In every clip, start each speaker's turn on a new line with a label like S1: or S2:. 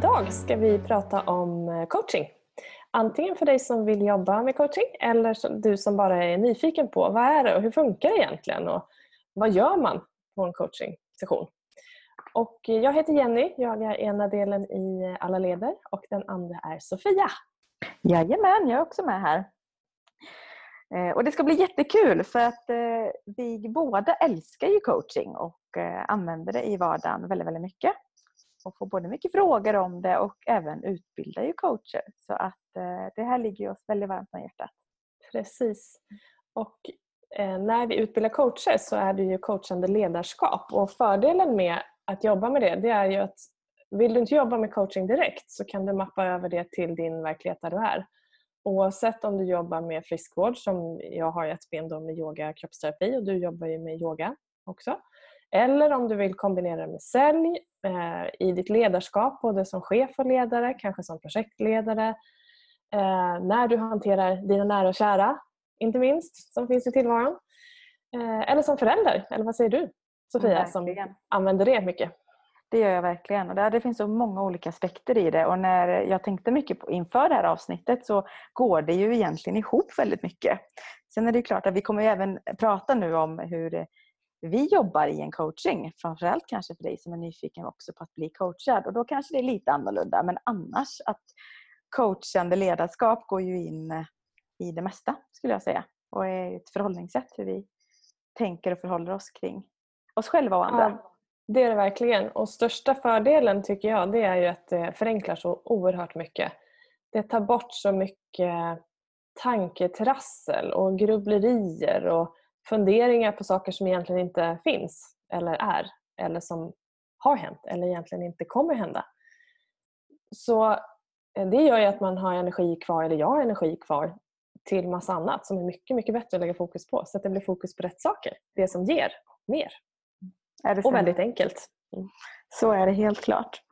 S1: Idag ska vi prata om eh, coaching. Antingen för dig som vill jobba med coaching eller du som bara är nyfiken på vad är det och hur funkar det egentligen och vad gör man på en coaching-session? Och eh, jag heter Jenny, jag är ena delen i eh, Alla leder och den andra är Sofia.
S2: Jajamän, jag är också med här. Och Det ska bli jättekul för att vi båda älskar ju coaching och använder det i vardagen väldigt, väldigt mycket och får både mycket frågor om det och även utbildar ju coacher. Så att eh, det här ligger oss väldigt varmt om hjärtat.
S1: Precis. Och eh, när vi utbildar coacher så är det ju coachande ledarskap och fördelen med att jobba med det, det är ju att vill du inte jobba med coaching direkt så kan du mappa över det till din verklighet där du är. Oavsett om du jobbar med friskvård som jag har ett ben då med yoga och kroppsterapi och du jobbar ju med yoga också. Eller om du vill kombinera med sälj eh, i ditt ledarskap, både som chef och ledare, kanske som projektledare. Eh, när du hanterar dina nära och kära, inte minst, som finns i tillvaron. Eh, eller som förälder, eller vad säger du Sofia som använder det mycket?
S2: Det gör jag verkligen. Och det finns så många olika aspekter i det. Och när jag tänkte mycket på, inför det här avsnittet så går det ju egentligen ihop väldigt mycket. Sen är det klart att vi kommer även prata nu om hur vi jobbar i en coaching. Framförallt kanske för dig som är nyfiken också på att bli coachad. Och då kanske det är lite annorlunda. Men annars att coachande ledarskap går ju in eh, i det mesta skulle jag säga. Och är ett förhållningssätt hur vi tänker och förhåller oss kring oss själva och andra. Ja,
S1: det är det verkligen. Och största fördelen tycker jag det är ju att det förenklar så oerhört mycket. Det tar bort så mycket tanketrassel och grubblerier och funderingar på saker som egentligen inte finns eller är eller som har hänt eller egentligen inte kommer hända. Så eh, det gör ju att man har energi kvar, eller jag har energi kvar till massa annat som är mycket, mycket bättre att lägga fokus på. Så att det blir fokus på rätt saker. Det som ger mer. och väldigt enkelt.
S2: Mm. Så är det helt klart.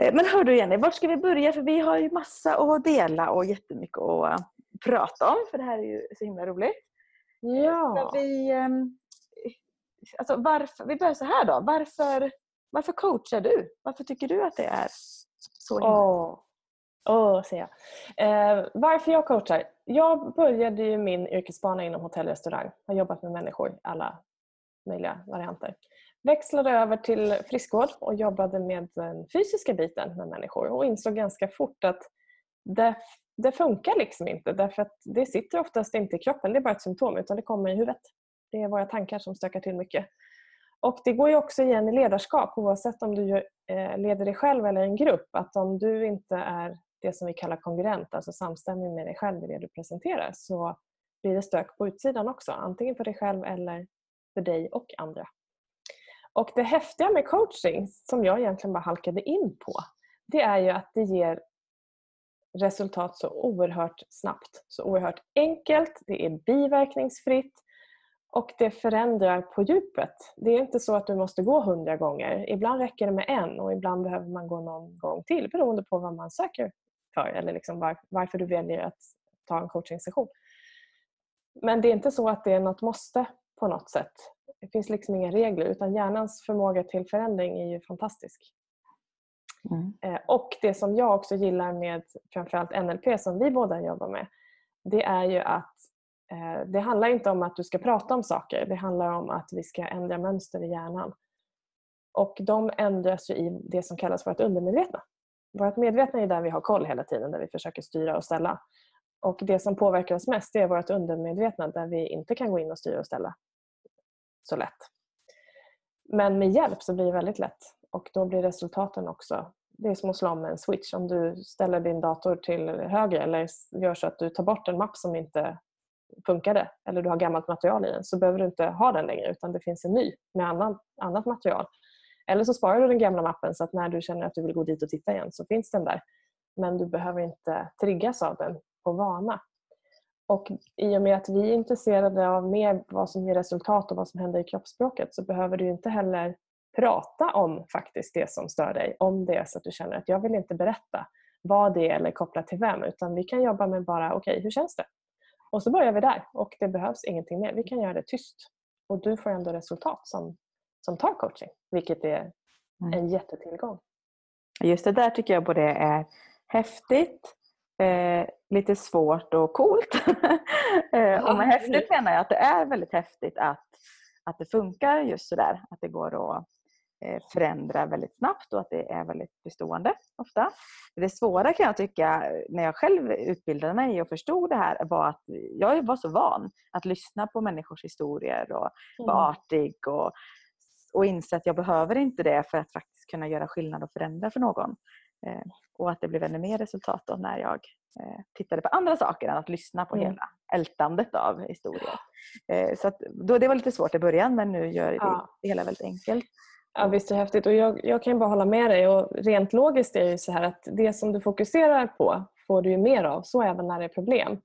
S2: Eh, men hör du Jenny, vart ska vi börja? För vi har ju massa att dela och jättemycket att prata om. För det här är ju så himla roligt.
S1: Ja.
S2: Vi, ehm, alltså varför, vi börjar så här då. Varför, varför coachar du? Varför tycker du att det är så himla?
S1: Åh, oh. oh, säger jag. Eh, varför jag coachar? Jag började ju min yrkesbana inom hotell och restaurang. Har jobbat med människor i alla möjliga varianter. Växlade över till friskvård och jobbade med den fysiska biten med människor och insåg ganska fort att det det funkar liksom inte därför att det sitter oftast inte i kroppen, det är bara ett symptom utan det kommer i huvudet. Det är våra tankar som stökar till mycket. Och Det går ju också igen i ledarskap oavsett om du eh, leder dig själv eller en grupp att om du inte är det som vi kallar kongruent, alltså samstämmig med dig själv i det du presenterar så blir det stök på utsidan också. Antingen för dig själv eller för dig och andra. Och Det häftiga med coaching som jag egentligen bara halkade in på det är ju att det ger resultat så oerhört snabbt. Så oerhört enkelt, det är biverkningsfritt och det förändrar på djupet. Det är inte så att du måste gå hundra gånger. Ibland räcker det med en och ibland behöver man gå någon gång till beroende på vad man söker för eller liksom var, varför du väljer att ta en coachingsession. Men det är inte så att det är något måste på något sätt. Det finns liksom inga regler utan hjärnans förmåga till förändring är ju fantastisk. Mm. Eh, och det som jag också gillar med framförallt NLP som vi båda jobbar med det är ju att eh, det handlar inte om att du ska prata om saker. Det handlar om att vi ska ändra mönster i hjärnan. Och de ändras ju i det som kallas vårt undermedvetna. Vårt medvetna är där vi har koll hela tiden, där vi försöker styra och ställa. Och det som påverkar oss mest är vårt undermedvetna där vi inte kan gå in och styra och ställa så lätt. Men med hjälp så blir det väldigt lätt och då blir resultaten också det är som att slå om en switch. Om du ställer din dator till höger eller gör så att du tar bort en mapp som inte funkade eller du har gammalt material i den så behöver du inte ha den längre utan det finns en ny med annan, annat material. Eller så sparar du den gamla mappen så att när du känner att du vill gå dit och titta igen så finns den där. Men du behöver inte triggas av den på vana. Och I och med att vi är intresserade av mer vad som ger resultat och vad som händer i kroppsspråket så behöver du inte heller prata om faktiskt det som stör dig. Om det är så att du känner att jag vill inte berätta vad det är eller koppla till vem utan vi kan jobba med bara okej, okay, hur känns det? Och så börjar vi där och det behövs ingenting mer. Vi kan göra det tyst och du får ändå resultat som, som tar coaching vilket är mm. en jättetillgång.
S2: Just det där tycker jag både är häftigt, eh, lite svårt och coolt. eh, och med häftigt menar jag att det är väldigt häftigt att, att det funkar just sådär. Att det går att förändra väldigt snabbt och att det är väldigt bestående ofta. Det svåra kan jag tycka, när jag själv utbildade mig och förstod det här, var att jag var så van att lyssna på människors historier och vara mm. artig och, och inse att jag behöver inte det för att faktiskt kunna göra skillnad och förändra för någon. Eh, och att det blev ännu mer resultat då när jag eh, tittade på andra saker än att lyssna på mm. hela ältandet av historier. Eh, så att, då, det var lite svårt i början men nu gör ja. det hela väldigt enkelt.
S1: Ja, visst är det häftigt. Och jag, jag kan bara hålla med dig. Och rent logiskt är det så här att det som du fokuserar på får du ju mer av. Så även när det är problem.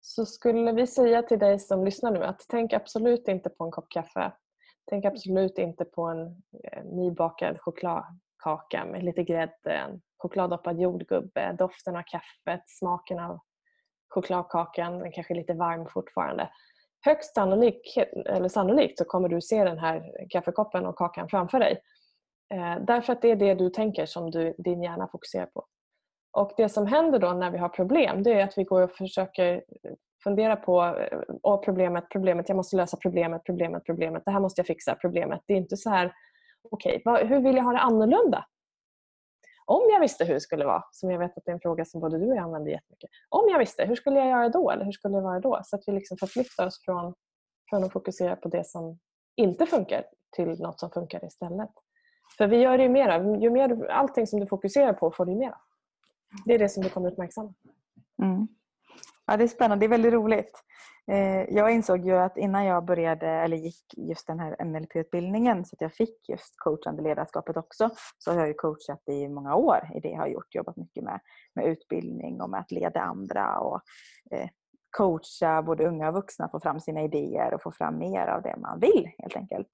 S1: Så skulle vi säga till dig som lyssnar nu att tänk absolut inte på en kopp kaffe. Tänk absolut inte på en eh, nybakad chokladkaka med lite grädde, en chokladdoppad jordgubbe, doften av kaffet, smaken av chokladkakan, den kanske är lite varm fortfarande. Högst sannolikt, eller sannolikt så kommer du se den här kaffekoppen och kakan framför dig. Eh, därför att det är det du tänker som du, din hjärna fokuserar på. Och Det som händer då när vi har problem det är att vi går och försöker fundera på oh, problemet, problemet, jag måste lösa problemet, problemet, problemet, det här måste jag fixa, problemet. Det är inte så här okej, okay, hur vill jag ha det annorlunda? Om jag visste hur det skulle vara, som jag vet att det är en fråga som både du och jag använder jättemycket. Om jag visste, hur skulle jag göra då? Eller hur skulle det vara då? Så att vi liksom förflyttar oss från, från att fokusera på det som inte funkar till något som funkar istället. För vi gör det ju mera. Ju mer allting som du fokuserar på får du mera. Det är det som du kommer uppmärksamma.
S2: Mm. Ja, det är spännande. Det är väldigt roligt. Eh, jag insåg ju att innan jag började eller gick just den här NLP-utbildningen så att jag fick just coachande ledarskapet också så har jag ju coachat i många år i det jag har gjort. Jobbat mycket med, med utbildning och med att leda andra och eh, coacha både unga och vuxna få fram sina idéer och få fram mer av det man vill helt enkelt.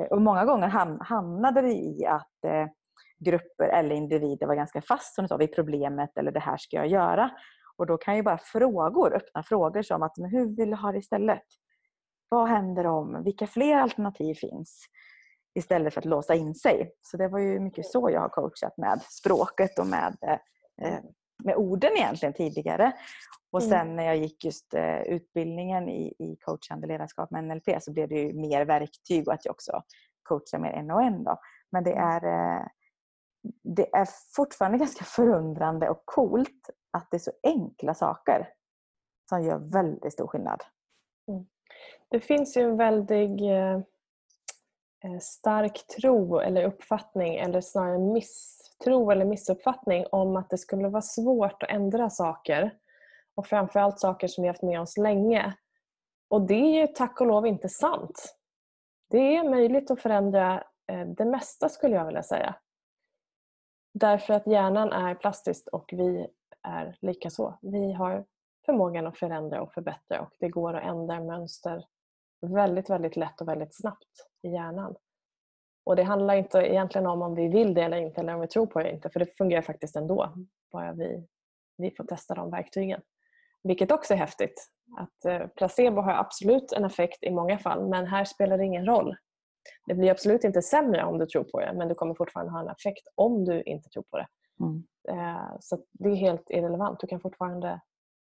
S2: Eh, och många gånger hamnade det i att eh, grupper eller individer var ganska fast som du sa, vid problemet eller det här ska jag göra. Och då kan ju bara frågor, öppna frågor som att men hur vill du ha det istället? Vad händer om? Vilka fler alternativ finns? Istället för att låsa in sig. Så det var ju mycket så jag har coachat med språket och med, eh, med orden egentligen tidigare. Och mm. sen när jag gick just eh, utbildningen i, i coachande ledarskap med NLP så blev det ju mer verktyg och att jag också coachar mer en och en. Då. Men det mm. är, eh, det är fortfarande ganska förundrande och coolt att det är så enkla saker som gör väldigt stor skillnad.
S1: Mm. Det finns ju en väldigt eh, eh, stark tro eller uppfattning eller snarare misstro eller missuppfattning om att det skulle vara svårt att ändra saker och framförallt saker som vi haft med oss länge. Och det är ju tack och lov inte sant. Det är möjligt att förändra eh, det mesta skulle jag vilja säga. Därför att hjärnan är plastisk och vi är likaså. Vi har förmågan att förändra och förbättra och det går att ändra mönster väldigt, väldigt lätt och väldigt snabbt i hjärnan. Och Det handlar inte egentligen om om vi vill det eller inte eller om vi tror på det eller inte för det fungerar faktiskt ändå. Bara vi, vi får testa de verktygen. Vilket också är häftigt. Att eh, placebo har absolut en effekt i många fall men här spelar det ingen roll. Det blir absolut inte sämre om du tror på det men du kommer fortfarande ha en effekt om du inte tror på det. Mm. Eh, så det är helt irrelevant. Du kan fortfarande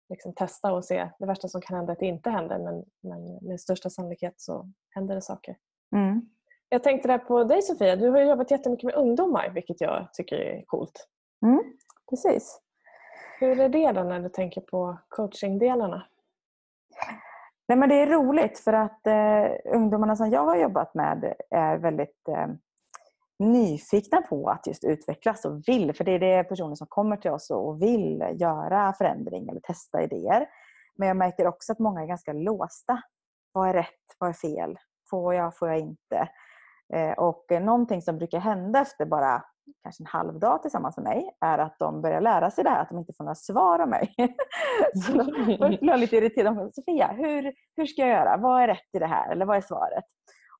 S1: liksom testa och se. Det värsta som kan hända är att det inte händer men, men med största sannolikhet så händer det saker. Mm. Jag tänkte där på dig Sofia. Du har jobbat jättemycket med ungdomar vilket jag tycker är coolt.
S2: Mm, precis.
S1: Hur är det då när du tänker på coachingdelarna?
S2: Nej, men det är roligt för att eh, ungdomarna som jag har jobbat med är väldigt eh, nyfikna på att just utvecklas och vill. För det är det personer som kommer till oss och vill göra förändring eller testa idéer. Men jag märker också att många är ganska låsta. Vad är rätt? Vad är fel? Får jag? Får jag inte? Eh, och någonting som brukar hända efter bara kanske en halv dag tillsammans med mig är att de börjar lära sig det här att de inte får några svar av mig. så då blir jag lite irriterad. Sofia, hur, hur ska jag göra? Vad är rätt i det här? Eller vad är svaret?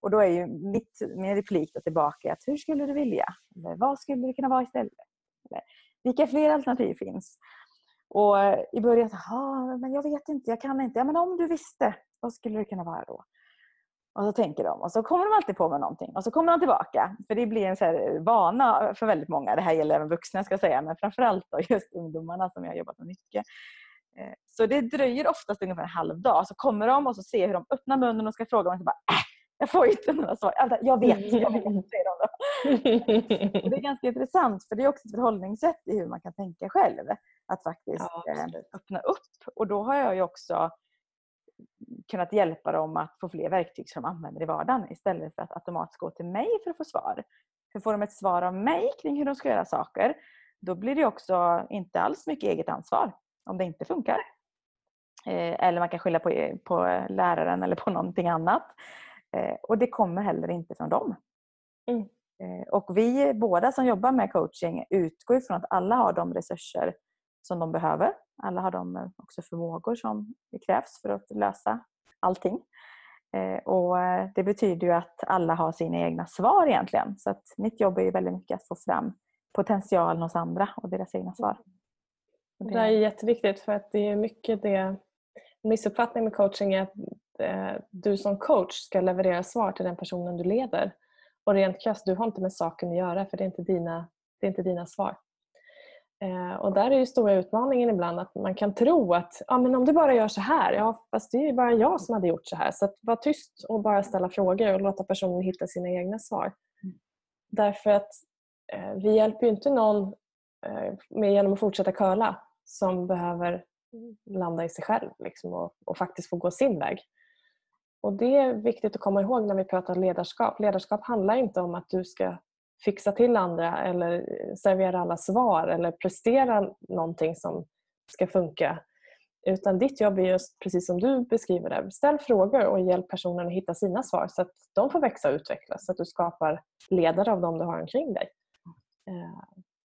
S2: Och då är ju mitt, min replik då tillbaka att hur skulle du vilja? Eller vad skulle det kunna vara istället? Eller, vilka fler alternativ finns? Och eh, i början, men jag vet inte, jag kan inte. Ja, men om du visste, vad skulle det kunna vara då? Och så tänker de och så kommer de alltid på med någonting och så kommer de tillbaka. För det blir en så här eh, vana för väldigt många. Det här gäller även vuxna ska jag säga men framförallt då just ungdomarna som jag har jobbat med mycket. Eh, så det dröjer oftast ungefär en halv dag. Så kommer de och så ser hur de öppnar munnen och ska fråga och så bara äh, jag får inte några svar. Jag vet, jag vet, säger de då. det är ganska intressant för det är också ett förhållningssätt i hur man kan tänka själv. Att faktiskt ja, eh, öppna upp. Och då har jag ju också kunnat hjälpa dem att få fler verktyg som de använder i vardagen istället för att automatiskt gå till mig för att få svar. För får de ett svar av mig kring hur de ska göra saker då blir det också inte alls mycket eget ansvar om det inte funkar. Eh, eller man kan skylla på, på läraren eller på någonting annat. Eh, och det kommer heller inte från dem. Mm. Eh, och vi båda som jobbar med coaching utgår ifrån att alla har de resurser som de behöver. Alla har de eh, också förmågor som krävs för att lösa allting. Och Det betyder ju att alla har sina egna svar egentligen. Så att mitt jobb är väldigt mycket att få fram potentialen hos andra och deras egna svar.
S1: Det är jätteviktigt för att det är mycket det missuppfattning med coaching är att du som coach ska leverera svar till den personen du leder. Och rent krasst, du har inte med saken att göra för det är inte dina, det är inte dina svar. Eh, och där är ju stora utmaningen ibland att man kan tro att ah, men om du bara gör så här, ja fast det är ju bara jag som hade gjort så här. Så att var tyst och bara ställa frågor och låta personen hitta sina egna svar. Mm. Därför att eh, vi hjälper ju inte någon eh, med genom att fortsätta curla som behöver landa i sig själv liksom, och, och, faktiskt få gå sin väg. Och Det är viktigt att komma ihåg när vi pratar ledarskap. Ledarskap handlar inte om att du ska fixa till andra eller servera alla svar eller prestera någonting som ska funka. Utan ditt jobb är just precis som du beskriver det. Ställ frågor och hjälp personen att hitta sina svar så att de får växa och utvecklas. Så att du skapar ledare av dem du har omkring dig. Eh,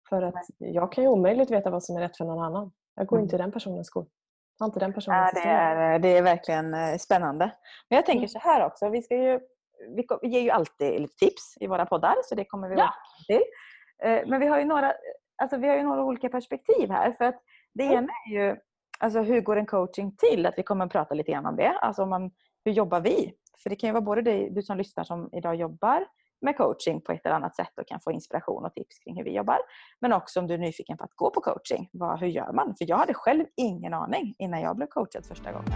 S1: för att jag kan ju omöjligt veta vad som är rätt för någon annan. Jag går inte i mm. den personens skor. Har inte den personens
S2: ja, det, är, det är verkligen eh, spännande. Men jag tänker mm. så här också. Vi, ska ju, vi ger ju alltid lite tips i våra poddar så det kommer vi ja. till. Eh, men vi har, ju några, alltså vi har ju några olika perspektiv här. För att det mm. ena är ju alltså hur går en coaching till? Att vi kommer att prata lite grann om det. Alltså man, hur jobbar vi? För det kan ju vara både dig, du som lyssnar som idag jobbar med coaching på ett eller annat sätt och kan få inspiration och tips kring hur vi jobbar. Men också om du är nyfiken på att gå på coaching. Vad, hur gör man? För jag hade själv ingen aning innan jag blev coachad första gången.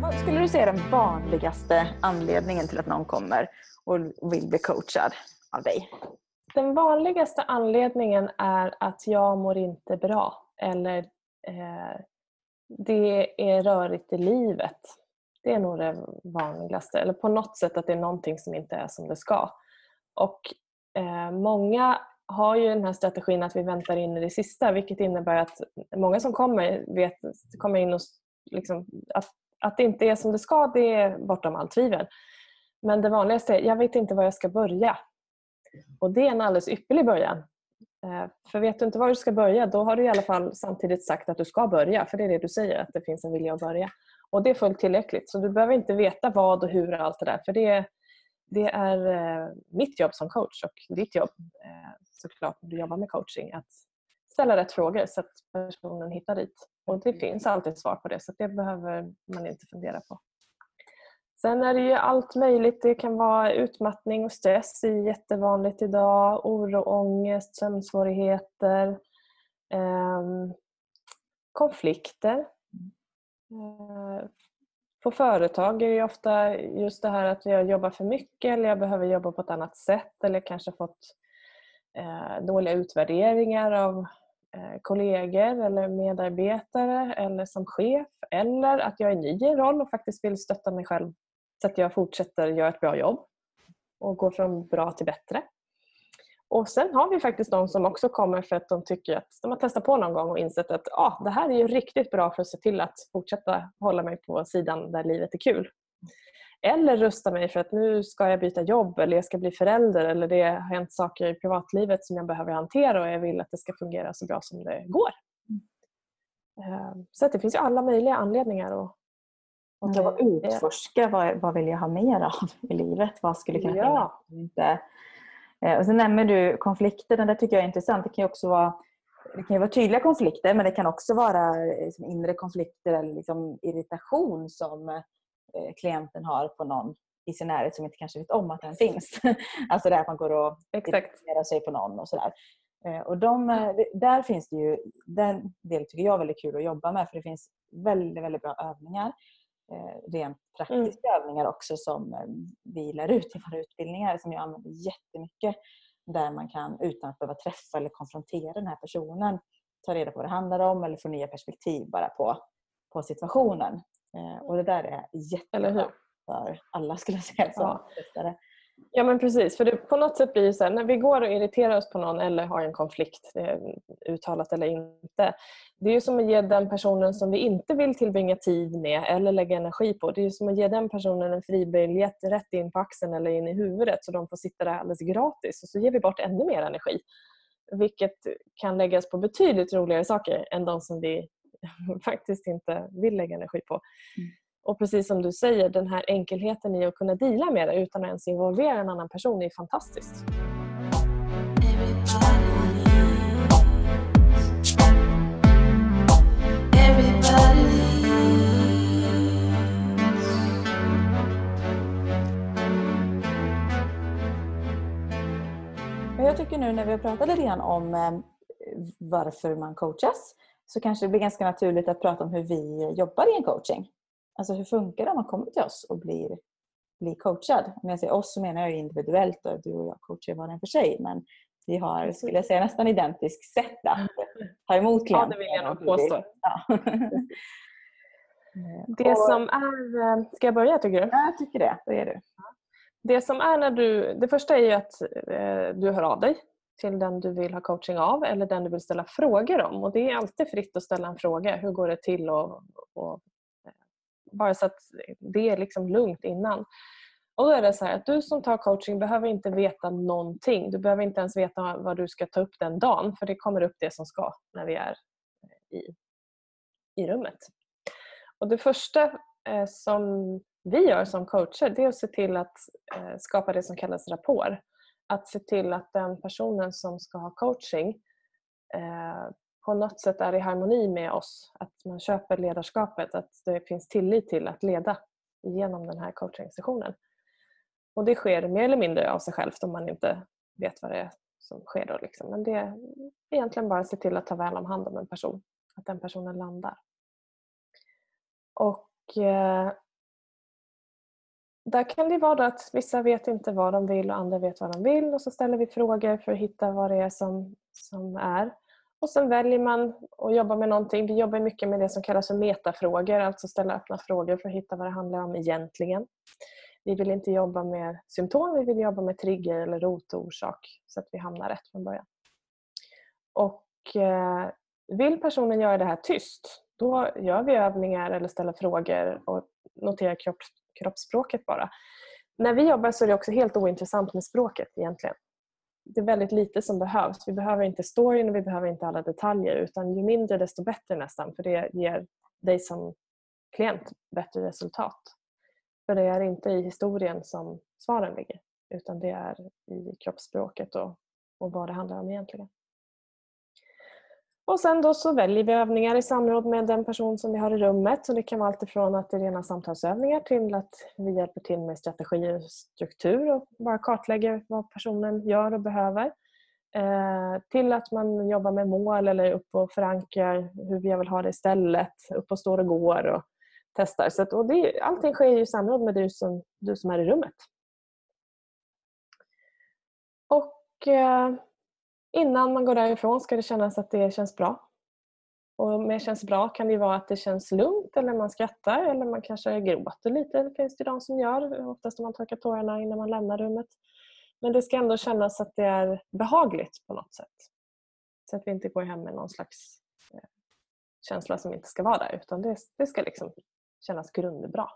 S2: Vad skulle du säga är den vanligaste anledningen till att någon kommer och vill bli coachad? Av dig?
S1: Den vanligaste anledningen är att jag mår inte bra eller eh, det är rörigt i livet. Det är nog det vanligaste. Eller på något sätt att det är någonting som inte är som det ska. Och eh, Många har ju den här strategin att vi väntar in i det sista vilket innebär att många som kommer vet, kommer in och liksom, att, att det inte är som det ska, det är bortom allt tvivel. Men det vanligaste är jag vet inte var jag ska börja. Och det är en alldeles ypperlig början. Eh, för vet du inte var du ska börja då har du i alla fall samtidigt sagt att du ska börja. För det är det du säger, att det finns en vilja att börja. Och det är fullt tillräckligt. Så du behöver inte veta vad och hur och allt det där. För det, det är eh, mitt jobb som coach och ditt jobb eh, såklart när du jobbar med coaching. Att ställa rätt frågor så att personen hittar dit. Och det finns alltid svar på det så det behöver man inte fundera på. Sen är det ju allt möjligt. Det kan vara utmattning och stress, det är jättevanligt idag. Oro, ångest, sömnsvårigheter. Eh, konflikter. Eh, på företag är det ofta just det här att jag jobbar för mycket eller jag behöver jobba på ett annat sätt eller kanske fått eh, dåliga utvärderingar av eh, kollegor eller medarbetare eller som chef eller att jag är ny i en roll och faktiskt vill stötta mig själv så att jag fortsätter göra ett bra jobb och går från bra till bättre. Och Sen har vi faktiskt de som också kommer för att de tycker att de har testat på någon gång och insett att ah, det här är ju riktigt bra för att se till att fortsätta hålla mig på sidan där livet är kul. Eller rusta mig för att nu ska jag byta jobb eller jag ska bli förälder eller det har hänt saker i privatlivet som jag behöver hantera och jag vill att det ska fungera så bra som det går. Mm. Så det finns ju alla möjliga anledningar att
S2: Och att utforska vad, vad vill jag ha mer av i livet? Vad skulle kunna ja. inte eh, Och sen nämner du konflikter, det tycker jag är intressant. Det kan ju också vara det kan vara tydliga konflikter men det kan också vara liksom inre konflikter eller liksom irritation som eh, klienten har på någon i sin närhet som inte kanske vet om att den finns. alltså det att man går och irriterar sig på någon och sådär. Och de, där finns det ju, den delen tycker jag är väldigt kul att jobba med för det finns väldigt, väldigt bra övningar. Eh, rent praktiska mm. övningar också som vi lär ut i våra utbildningar som jag använder jättemycket. Där man kan utan att behöva träffa eller konfrontera den här personen ta reda på vad det handlar om eller få nya perspektiv bara på, på situationen. Och det där är jättebra för alla skulle jag säga som ja.
S1: Ja men precis, för det, på något sätt blir det så här, när vi går och irriterar oss på någon eller har en konflikt, eh, uttalat eller inte. Det är ju som att ge den personen som vi inte vill tillbringa tid med eller lägga energi på, det är ju som att ge den personen en fribiljett rätt in på axeln eller in i huvudet så de får sitta där alldeles gratis och så ger vi bort ännu mer energi. Vilket kan läggas på betydligt roligare saker än de som vi faktiskt inte vill lägga energi på. Mm. Och precis som du säger, den här enkelheten i att kunna dela med det utan att ens involvera en annan person är fantastiskt.
S2: Jag tycker nu när vi har pratat lite grann om eh, varför man coachas så kanske det blir ganska naturligt att prata om hur vi jobbar i en coaching. Alltså hur funkar det om man kommer till oss och blir, blir coachad? När jag säger oss så menar jag individuellt och du och jag coachar var och en för sig. Men vi har, skulle jag säga, nästan identiskt sätt att ta emot klienter.
S1: Ja, det vill jag nog påstå. Ja. det som är... Eh, ska jag börja tycker du?
S2: Ja, jag tycker det. Det är du.
S1: Det som är när du... Det första är att eh, du hör av dig till den du vill ha coaching av eller den du vill ställa frågor om. Och Det är alltid fritt att ställa en fråga. Hur går det till och, och bara så att det är liksom lugnt innan. Och då är det så här att du som tar coaching behöver inte veta någonting. Du behöver inte ens veta vad du ska ta upp den dagen för det kommer upp det som ska när vi är eh, i, i rummet. Och Det första eh, som vi gör som coacher det är att se till att eh, skapa det som kallas rapport. Att se till att den personen som ska ha coaching eh, på något sätt är i harmoni med oss. Att man köper ledarskapet, att det finns tillit till att leda genom den här coachingsessionen. Och det sker mer eller mindre av sig självt om man inte vet vad det är som sker då. Liksom. Men det är egentligen bara att se till att ta väl om hand om en person. Att den personen landar. Och eh, där kan det vara att vissa vet inte vad de vill och andra vet vad de vill och så ställer vi frågor för att hitta vad det är som, som är. Och sen väljer man att jobba med någonting. Vi jobbar mycket med det som kallas för metafrågor, alltså ställa öppna frågor för att hitta vad det handlar om egentligen. Vi vill inte jobba med symptom, vi vill jobba med trigger eller rot och orsak så att vi hamnar rätt från början. Och eh, vill personen göra det här tyst, då gör vi övningar eller ställer frågor och noterar kropp, kroppsspråket bara. När vi jobbar så är det också helt ointressant med språket egentligen det är väldigt lite som behövs. Vi behöver inte storyn och vi behöver inte alla detaljer utan ju mindre desto bättre nästan för det ger dig som klient bättre resultat. För det är inte i historien som svaren ligger utan det är i kroppsspråket och, och vad det handlar om egentligen. Och sen då så väljer vi övningar i samråd med den person som vi har i rummet. Så det kan vara allt ifrån att det är rena samtalsövningar till att vi hjälper till med strategi och struktur och bara kartlägger vad personen gör och behöver. Eh, till att man jobbar med mål eller upp och förankrar hur vi vill ha det istället. Upp och står och går och testar. Så att, och det, allting sker i samråd med du som, du som är i rummet. Och eh, Innan man går därifrån ska det kännas att det känns bra. Och med känns bra kan det vara att det känns lugnt eller man skrattar eller man kanske gråter lite. Det finns det de som gör, oftast när man torkar tårarna innan man lämnar rummet. Men det ska ändå kännas att det är behagligt på något sätt. Så att vi inte går hem med någon slags eh, känsla som inte ska vara där utan det, det ska liksom kännas grundbra.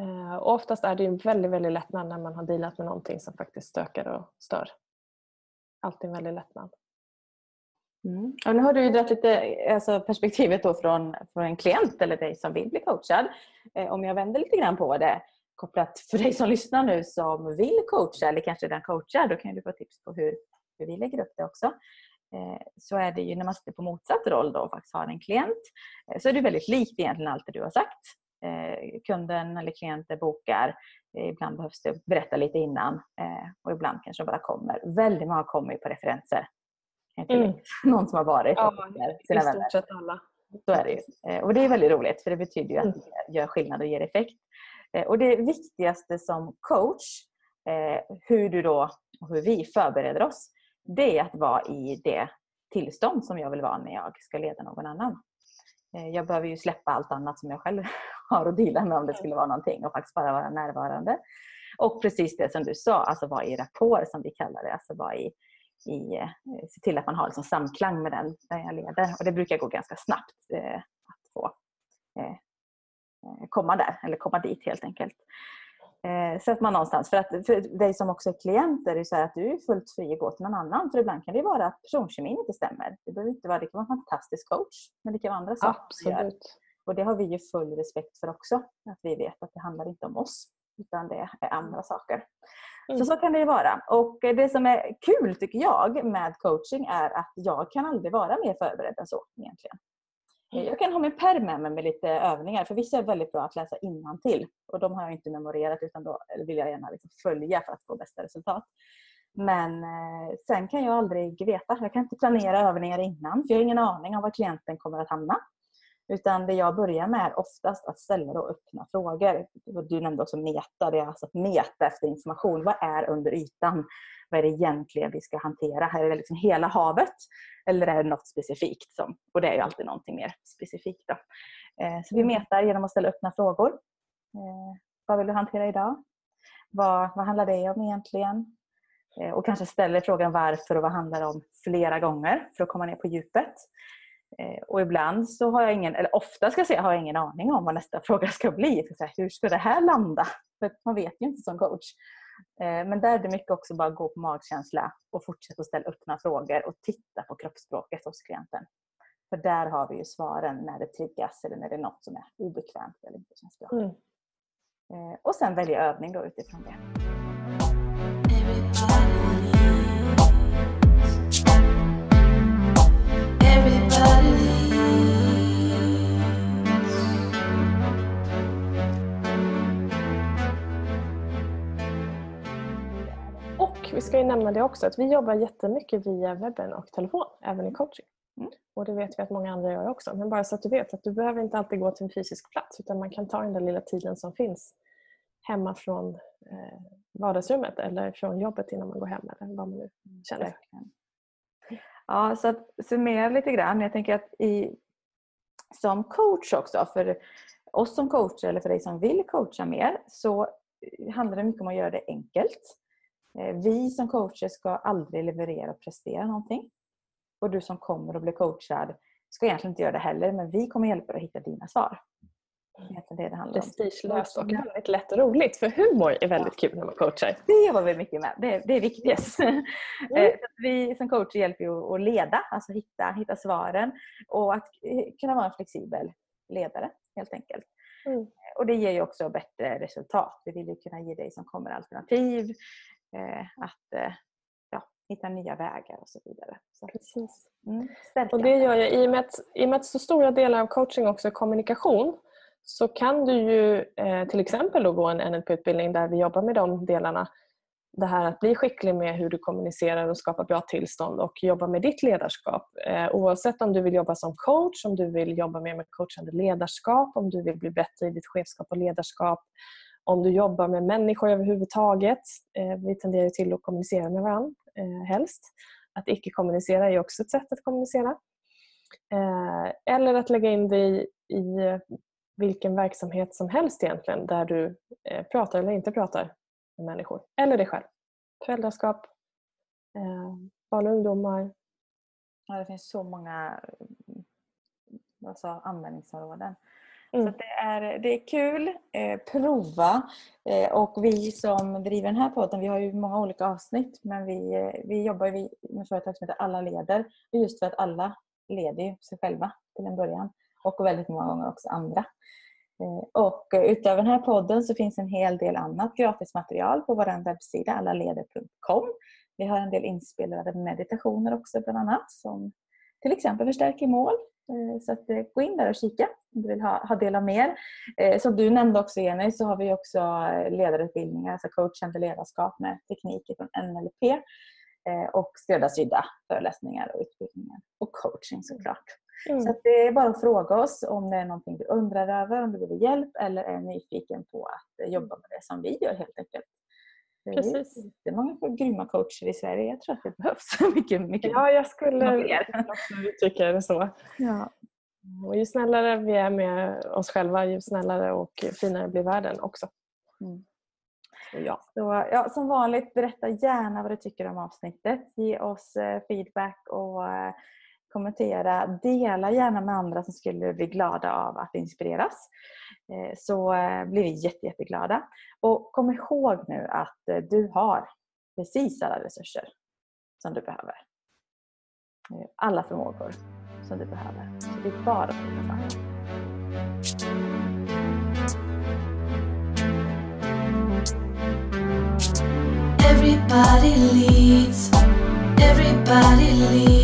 S1: Eh, och oftast är det väldigt, väldigt lättnad när man har dealat med någonting som faktiskt stökar och stör alltid en väldig lättnad.
S2: Mm. Och nu har du ju dragit lite alltså perspektivet då från, från en klient eller dig som vill bli coachad. Eh, om jag vänder lite grann på det kopplat för dig som lyssnar nu som vill coacha eller kanske redan coachar, då kan du få tips på hur, hur vi lägger upp det också. Eh, så är det ju när man sitter på motsatt roll då och faktiskt har en klient eh, så är det väldigt likt egentligen allt det du har sagt. Eh, kunden eller klienten bokar. Ibland behövs det berätta lite innan och ibland kanske de bara kommer. Väldigt många kommer på referenser. Mm. Någon som har varit
S1: ja, sina i stort sett alla.
S2: Så är det ju. Och det är väldigt roligt för det betyder ju att mm. det gör skillnad och ger effekt. Och det viktigaste som coach, hur du då och hur vi förbereder oss, det är att vara i det tillstånd som jag vill vara när jag ska leda någon annan. Eh, jag behöver ju släppa allt annat som jag själv har att dela med om det skulle vara någonting och faktiskt bara vara närvarande. Och precis det som du sa, alltså vara i rapport som vi kallar det. Alltså vara i, i, eh, se till att man har liksom samklang med den där jag leder. Och det brukar gå ganska snabbt eh, att få eh, eh, komma där, eller komma dit helt enkelt. Eh, så att man någonstans, för, att, för dig som också är klient är det så att du är fullt fri att gå till någon annan. För ibland kan det vara att personkemin inte stämmer. Det behöver inte vara, det kan vara en fantastisk coach, men det kan vara andra saker.
S1: Absolut.
S2: Och det har vi ju full respekt för också. Att vi vet att det handlar inte om oss, utan det är andra saker. Mm. Så så kan det ju vara. Och det som är kul tycker jag med coaching är att jag kan aldrig vara mer förberedd än så egentligen. Jag kan ha min perm med mig med lite övningar. För vissa är väldigt bra att läsa till och de har jag inte memorerat utan då vill jag gärna liksom följa för att få bästa resultat. Men eh, sen kan jag aldrig veta. Jag kan inte planera övningar innan för jag har ingen aning om var klienten kommer att hamna. Utan det jag börjar med är oftast att ställa och öppna frågor. Du nämnde också meta, det är alltså att meta efter information. Vad är under ytan? Vad är det egentligen vi ska hantera? Är det liksom hela havet? Eller är det något specifikt? Som, och det är ju alltid någonting mer specifikt. Då. Eh, så vi mm. metar genom att ställa öppna frågor. Eh, vad vill du hantera idag? Vad, vad handlar det om egentligen? Eh, och kanske ställer frågan varför och vad handlar det om flera gånger för att komma ner på djupet. Och ibland så har jag ingen, eller ofta ska jag säga, har jag ingen aning om vad nästa fråga ska bli. Hur ska det här landa? För man vet ju inte som coach. Eh, men där är det mycket också bara gå på magkänsla och fortsätta att ställa öppna frågor och titta på kroppsspråket hos klienten. För där har vi ju svaren när det triggas eller när det är något som är obekvämt eller inte känns bra. Mm. Eh, och sen välja övning då utifrån det.
S1: Vi ska ju nämna det också att vi jobbar jättemycket via webben och telefon, även i coaching. Mm. Och det vet vi att många andra gör också. Men bara så att du vet att du behöver inte alltid gå till en fysisk plats utan man kan ta den där lilla tiden som finns hemma från eh, vardagsrummet eller från jobbet innan man går hem eller vad man nu känner för.
S2: Ja, så att summera lite grann. Jag tänker att i, som coach också, för oss som coacher eller för dig som vill coacha mer så handlar det mycket om att göra det enkelt. Eh, vi som coacher ska aldrig leverera och prestera någonting. Och du som kommer och blir coachad ska egentligen inte göra det heller, men vi kommer hjälpa dig att hitta dina svar.
S1: Det det det Prestigelöst och väldigt lätt och roligt, för humor är väldigt kul när man coachar.
S2: Det jobbar vi mycket med, det, det är viktigt. Yes. Mm. vi som coacher hjälper ju att leda, alltså hitta, hitta svaren och att eh, kunna vara en flexibel ledare helt enkelt. Mm. Och det ger ju också bättre resultat. Vi vill ju kunna ge dig som kommer alternativ, Eh, att eh, ja, hitta nya vägar och så vidare. Så,
S1: Precis. Mm, och det gör jag, i och, med att, i och med att så stora delar av coaching också är kommunikation så kan du ju eh, till exempel då gå en NLP-utbildning där vi jobbar med de delarna. Det här att bli skicklig med hur du kommunicerar och skapar bra tillstånd och jobba med ditt ledarskap. Eh, oavsett om du vill jobba som coach, om du vill jobba mer med coachande ledarskap, om du vill bli bättre i ditt chefskap och ledarskap, om du jobbar med människor överhuvudtaget. Eh, vi tenderar till att kommunicera med varandra eh, helst. Att icke-kommunicera är också ett sätt att kommunicera. Eh, eller att lägga in det i, vilken verksamhet som helst egentligen där du pratar eller inte pratar med människor. Eller dig själv. Föräldraskap, barn och ungdomar.
S2: Ja, det finns så många mm, alltså, användningsområden. Mm. Så det, är, det är kul. Eh, prova. Eh, och vi som driver den här podden, vi har ju många olika avsnitt men vi, eh, vi jobbar ju med företag som heter Alla leder. Just för att alla leder sig själva till en början och väldigt många gånger också andra. Eh, och utöver den här podden så finns en hel del annat gratismaterial på vår webbsida allaleder.com. Vi har en del inspelade meditationer också bland annat som till exempel förstärker mål. Eh, så att, gå in där och kika om du vill ha, ha del av mer. Som du nämnde också Jenny så har vi också ledarutbildningar, alltså coachande ledarskap med tekniker från NLP och skräddarsydda föreläsningar och utbildningar och coaching såklart. Mm. Så det är bara att fråga oss om det är någonting du undrar över, om du behöver hjälp eller är nyfiken på att jobba med det som vi gör helt enkelt. Precis. Det är många grymma coacher i Sverige. Jag tror att det behövs mycket, mycket
S1: Ja, jag skulle också uttrycka det så. Ja. Och ju snällare vi är med oss själva, ju snällare och finare blir världen också. Mm.
S2: Ja. Så, ja, som vanligt, berätta gärna vad du tycker om avsnittet. Ge oss eh, feedback och eh, kommentera. Dela gärna med andra som skulle bli glada av att inspireras. Eh, så eh, blir vi jätte, jätteglada. Och kom ihåg nu att eh, du har precis alla resurser som du behöver. Alla förmågor som du behöver. Så det är bara att ta Everybody leads, everybody leads